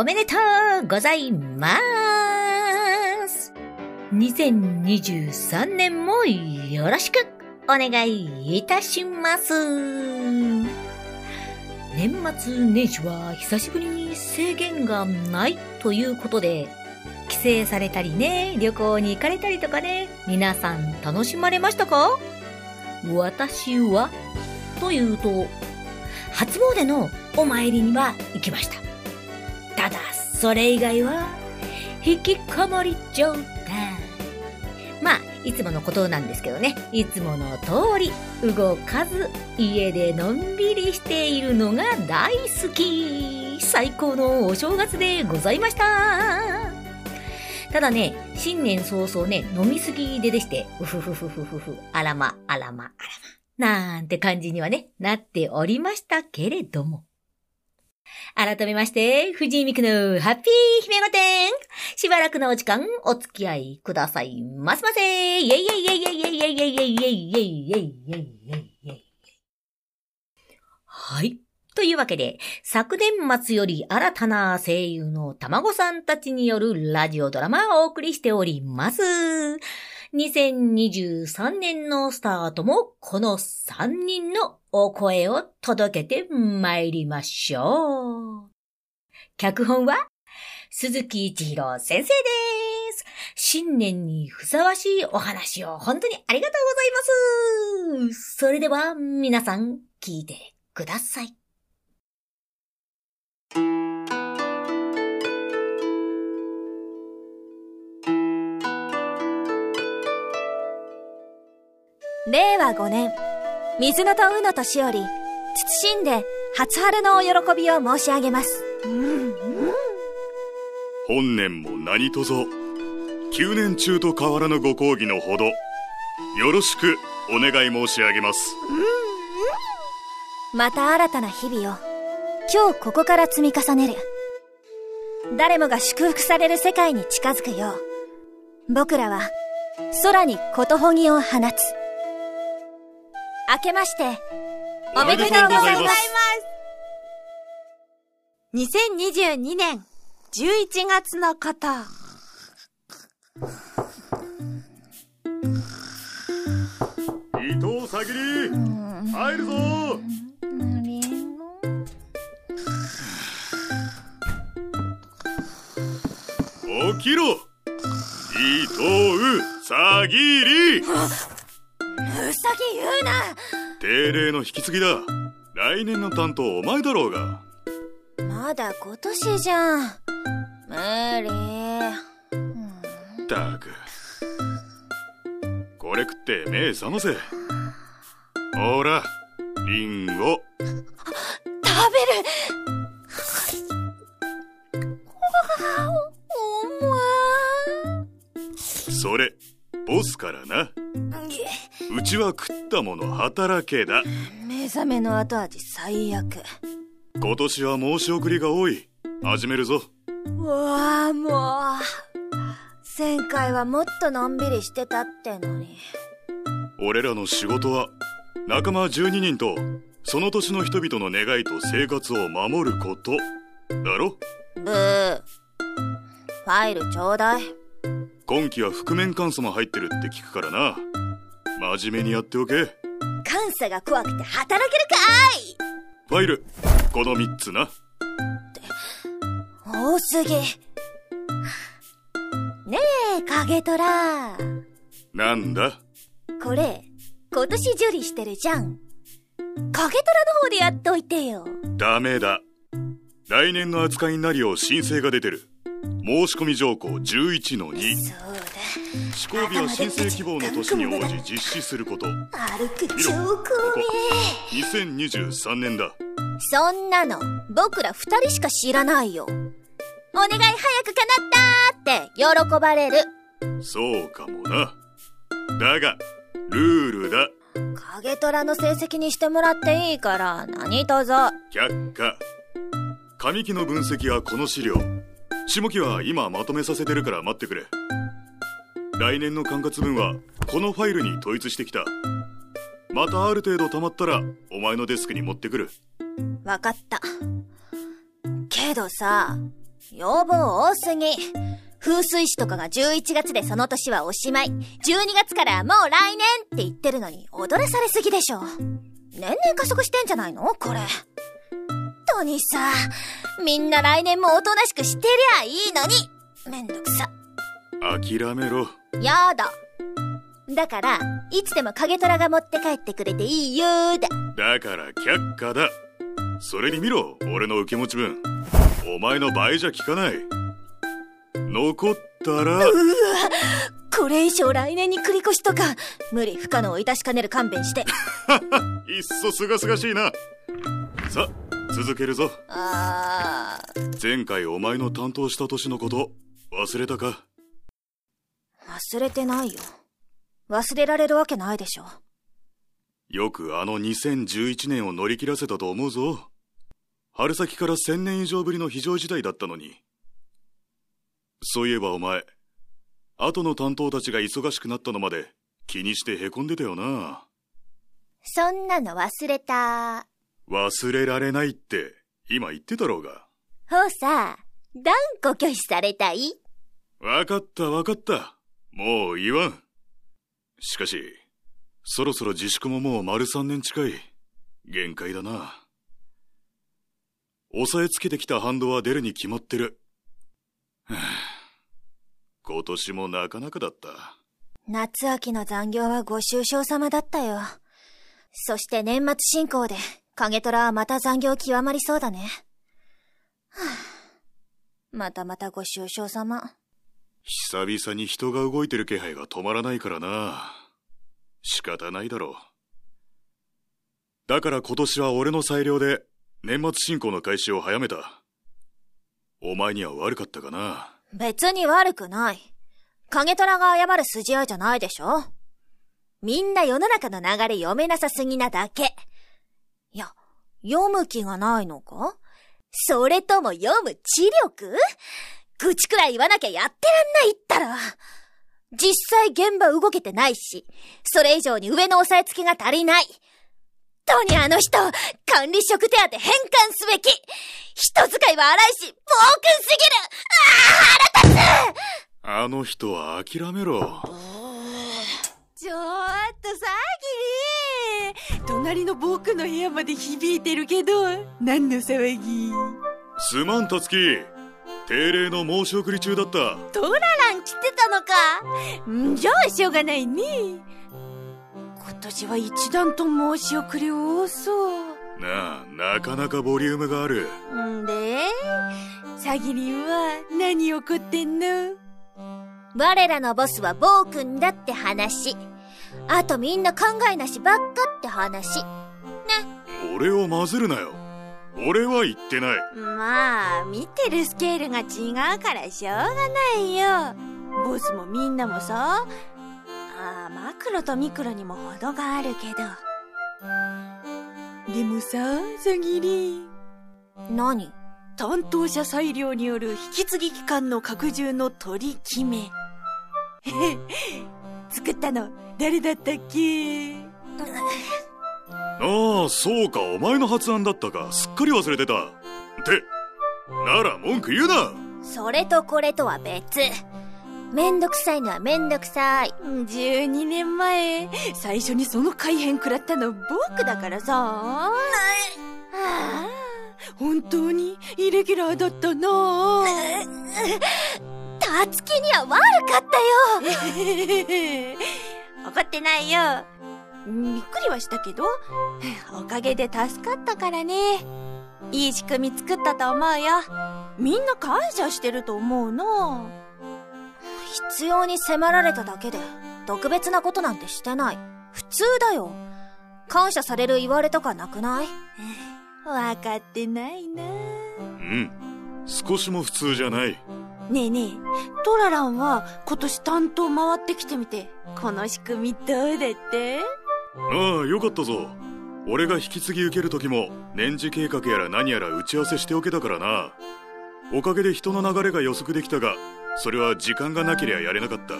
おめでとうございます。2023年もよろしくお願いいたします。年末年始は久しぶりに制限がないということで帰省されたりね、旅行に行かれたりとかね、皆さん楽しまれましたか？私は、というと、初詣のお参りには行きました。それ以外は、引きこもり状態。まあ、いつものことなんですけどね、いつもの通り、動かず、家でのんびりしているのが大好き。最高のお正月でございました。ただね、新年早々ね、飲みすぎででして、うふふふふふふ、あらま、あらま、あらま、なんて感じにはね、なっておりましたけれども。改めまして、藤井美久のハッピー姫御殿しばらくのお時間、お付き合いくださいますませイェイイェイイェイイェイイェイイェイイェイイェイイェイイェイイェイイェイイェイはい。というわけで、昨年末より新たな声優の卵さんたちによるラジオドラマをお送りしております。2023年のスタートもこの3人のお声を届けて参りましょう。脚本は鈴木一郎先生です。新年にふさわしいお話を本当にありがとうございます。それでは皆さん聞いてください。令和5年、水野とうの年寄り、謹んで初春のお喜びを申し上げます。本年も何卒、9年中と変わらぬご講義のほど、よろしくお願い申し上げます。また新たな日々を、今日ここから積み重ねる。誰もが祝福される世界に近づくよう、僕らは、空にことほぎを放つ。明けまして、おめでとうございます。2022年11月のこと。伊藤さぎり、入るぞ。起きろ。伊藤さぎりうさぎ言うな。定例の引き継ぎだ。来年の担当お前だろうが。まだ今年じゃん。無理。ったく。これ食って目覚ませ。ほらリンゴ。食べる。それボスからな。うちは食ったもの働けだ。目覚めの後味最悪。今年は申し送りが多い。始めるぞ。うわあもう。前回はもっとのんびりしてたってのに。俺らの仕事は仲間12人とその年の人々の願いと生活を守ること。だろ？ブー。ファイルちょうだい。今期は覆面監査も入ってるって聞くからな真面目にやっておけ。監査が怖くて働けるかい。ファイル。この3つな。多すぎねえ影虎。なんだ？これ今年受理してるじゃん。影虎の方でやっといてよ。ダメだ。来年の扱いになるよう申請が出てる。申し込み条項11の2そうだ施行日は申請希望の年に応じ実施すること。歩く超高名2023年だそんなの僕ら二人しか知らないよ。お願い早く叶ったって喜ばれる。そうかもな。だがルールだ。影虎の成績にしてもらっていいから何とぞ。却下。上期の分析はこの資料。下期は今まとめさせてるから待ってくれ来年の管轄分はこのファイルに統一してきたまたある程度溜まったらお前のデスクに持ってくる分かったけどさ要望多すぎ。風水師とかが11月でその年はおしまい。12月からもう来年って言ってるのに踊らされすぎでしょ。年々加速してんじゃないの？これ。とにさ、みんな来年もおとなしくしてりゃいいのに。めんどくさ。諦めろ。やだ。だから、いつでも影虎が持って帰ってくれていいよーだ。だから却下だ。それに見ろ、俺の受け持ち分。お前の倍じゃ効かない。残ったら、これ以上来年に繰り越しとか、無理不可能を致しかねる勘弁して。いっそすがすがしいな。さ、続けるぞ。あー、前回お前の担当した年のこと、忘れたか？忘れてないよ。忘れられるわけないでしょ。よくあの2011年を乗り切らせたと思うぞ。春先から1000年以上ぶりの非常事態だったのに。そういえばお前、後の担当たちが忙しくなったのまで気にして凹んでたよな。そんなの忘れた。忘れられないって今言ってたろうが。ほうさ、断固拒否されたい？わかったわかった。もう言わん。しかし、そろそろ自粛ももう丸3年近い。限界だな。抑えつけてきた反動は出るに決まってる。は あ今年もなかなかだった。夏秋の残業はご愁傷様だったよ。そして年末進行で、影虎はまた残業極まりそうだね。はあ、またまたご愁傷様。久々に人が動いてる気配が止まらないからな。仕方ないだろう。だから今年は俺の裁量で年末進行の開始を早めた。お前には悪かったかな。別に悪くない。影虎が謝る筋合いじゃないでしょみんな世の中の流れ読めなさすぎなだけ。いや、読む気がないのか？それとも読む知力？口くらい言わなきゃやってらんないったら。実際現場動けてないし、それ以上に上の押さえつけが足りない。とにあの人、管理職手当返還すべき人使いは荒いし、暴君すぎるああ腹立つあの人は諦めろ。ちょーっとさぎり隣の僕の部屋まで響いてるけど、何の騒ぎ？すまん、たつき。定例の申し送り中だった。トララン来てたのかんじゃあしょうがないね。今年は一段と申し送り多そう。なあ、なかなかボリュームがある。んで、さぎりんは何怒ってんの？我らのボスは暴君だって話。あとみんな考えなしばっかって話。俺を混ぜるなよ。俺は言ってない。まあ、見てるスケールが違うからしょうがないよ。ボスもみんなもさ。あマクロとミクロにも程があるけど。でもさ、さぎり。何？担当者裁量による引き継ぎ期間の拡充の取り決め。へへ 作ったの誰だったっけ？ああ、そうか、お前の発案だったか。すっかり忘れてた。って、なら文句言うな。それとこれとは別。めんどくさいのはめんどくさい。12年前、最初にその改変食らったの僕だからさ。ああ、本当にイレギュラーだったな たつきには悪かったよ 怒ってないよ。びっくりはしたけど、おかげで助かったからね。いい仕組み作ったと思うよ。みんな感謝してると思うな。必要に迫られただけで、特別なことなんてしてない。普通だよ。感謝される言われとかなくない？わかってないな。うん。少しも普通じゃない。ねえねえ、トラランは今年担当回ってきてみて、この仕組みどうだってああ、よかったぞ。俺が引き継ぎ受ける時も、年次計画やら何やら打ち合わせしておけたからな。おかげで人の流れが予測できたが、それは時間がなけりゃやれなかった。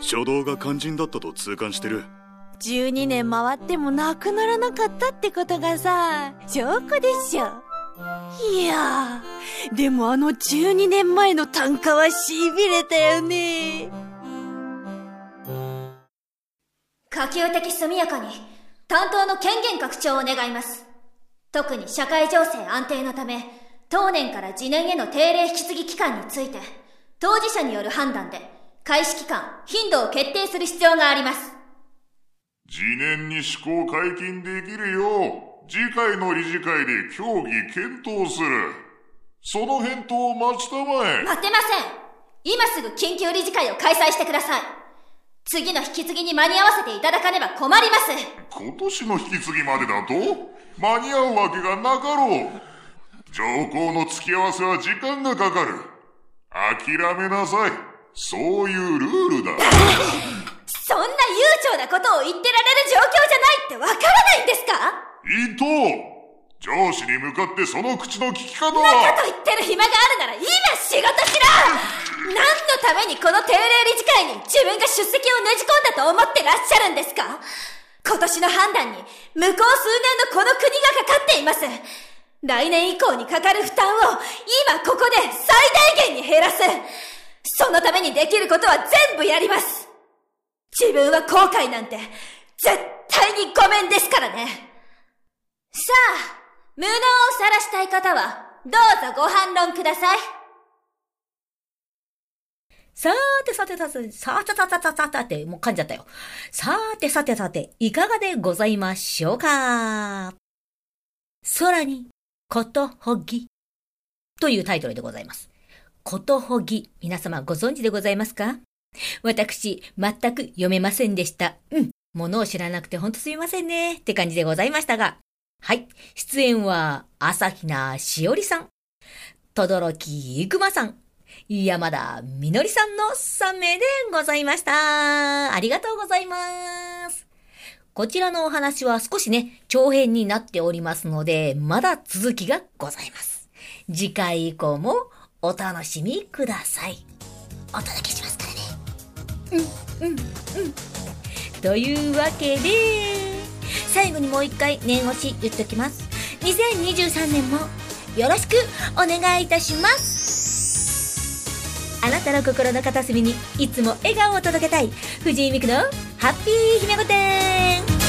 初動が肝心だったと痛感してる。12年回ってもなくならなかったってことがさ、証拠でしょ。いや、でもあの12年前の単価は痺れたよね。可及的速やかに担当の権限拡張を願います。特に社会情勢安定のため、当年から次年への定例引き継ぎ期間について、当事者による判断で、開始期間、頻度を決定する必要があります。次年に施行解禁できるよう、次回の理事会で協議検討する。その返答を待ちたまえ。待てません今すぐ緊急理事会を開催してください次の引き継ぎに間に合わせていただかねば困ります今年の引き継ぎまでだと間に合うわけがなかろう。上皇の付き合わせは時間がかかる。諦めなさい。そういうルールだ。そんな悠長なことを言ってられる状況じゃないってわからないんですか？伊藤上司に向かってその口の聞き方なはかと言ってる暇があるなら今仕事しろ。何のためにこの定例理事会に自分が出席をねじ込んだと思ってらっしゃるんですか？今年の判断に向こう数年のこの国がかかっています。来年以降にかかる負担を今ここで最大限に減らす。そのためにできることは全部やります。自分は後悔なんて絶対にごめんですからね。さあ無能を晒したい方は、どうぞご反論ください。さーてさてさて、さてさてさてさてさて、もう噛んじゃったよ。さーてさてさて、いかがでございましょうか空に、ことほぎ。というタイトルでございます。ことほぎ、皆様ご存知でございますか？私、全く読めませんでした。うん。ものを知らなくてほんとすみませんね。って感じでございましたが。はい。出演は、朝比奈しおりさん、とどろきいくまさん、山田みのりさんの3名でございました。ありがとうございます。こちらのお話は少しね、長編になっておりますので、まだ続きがございます。次回以降もお楽しみください。お届けしますからね。うん、うん、うん。というわけで、最後にもう一回念押し言っておきます。2023年もよろしくお願いいたします。あなたの心の片隅にいつも笑顔を届けたい藤井美久のハッピー姫御殿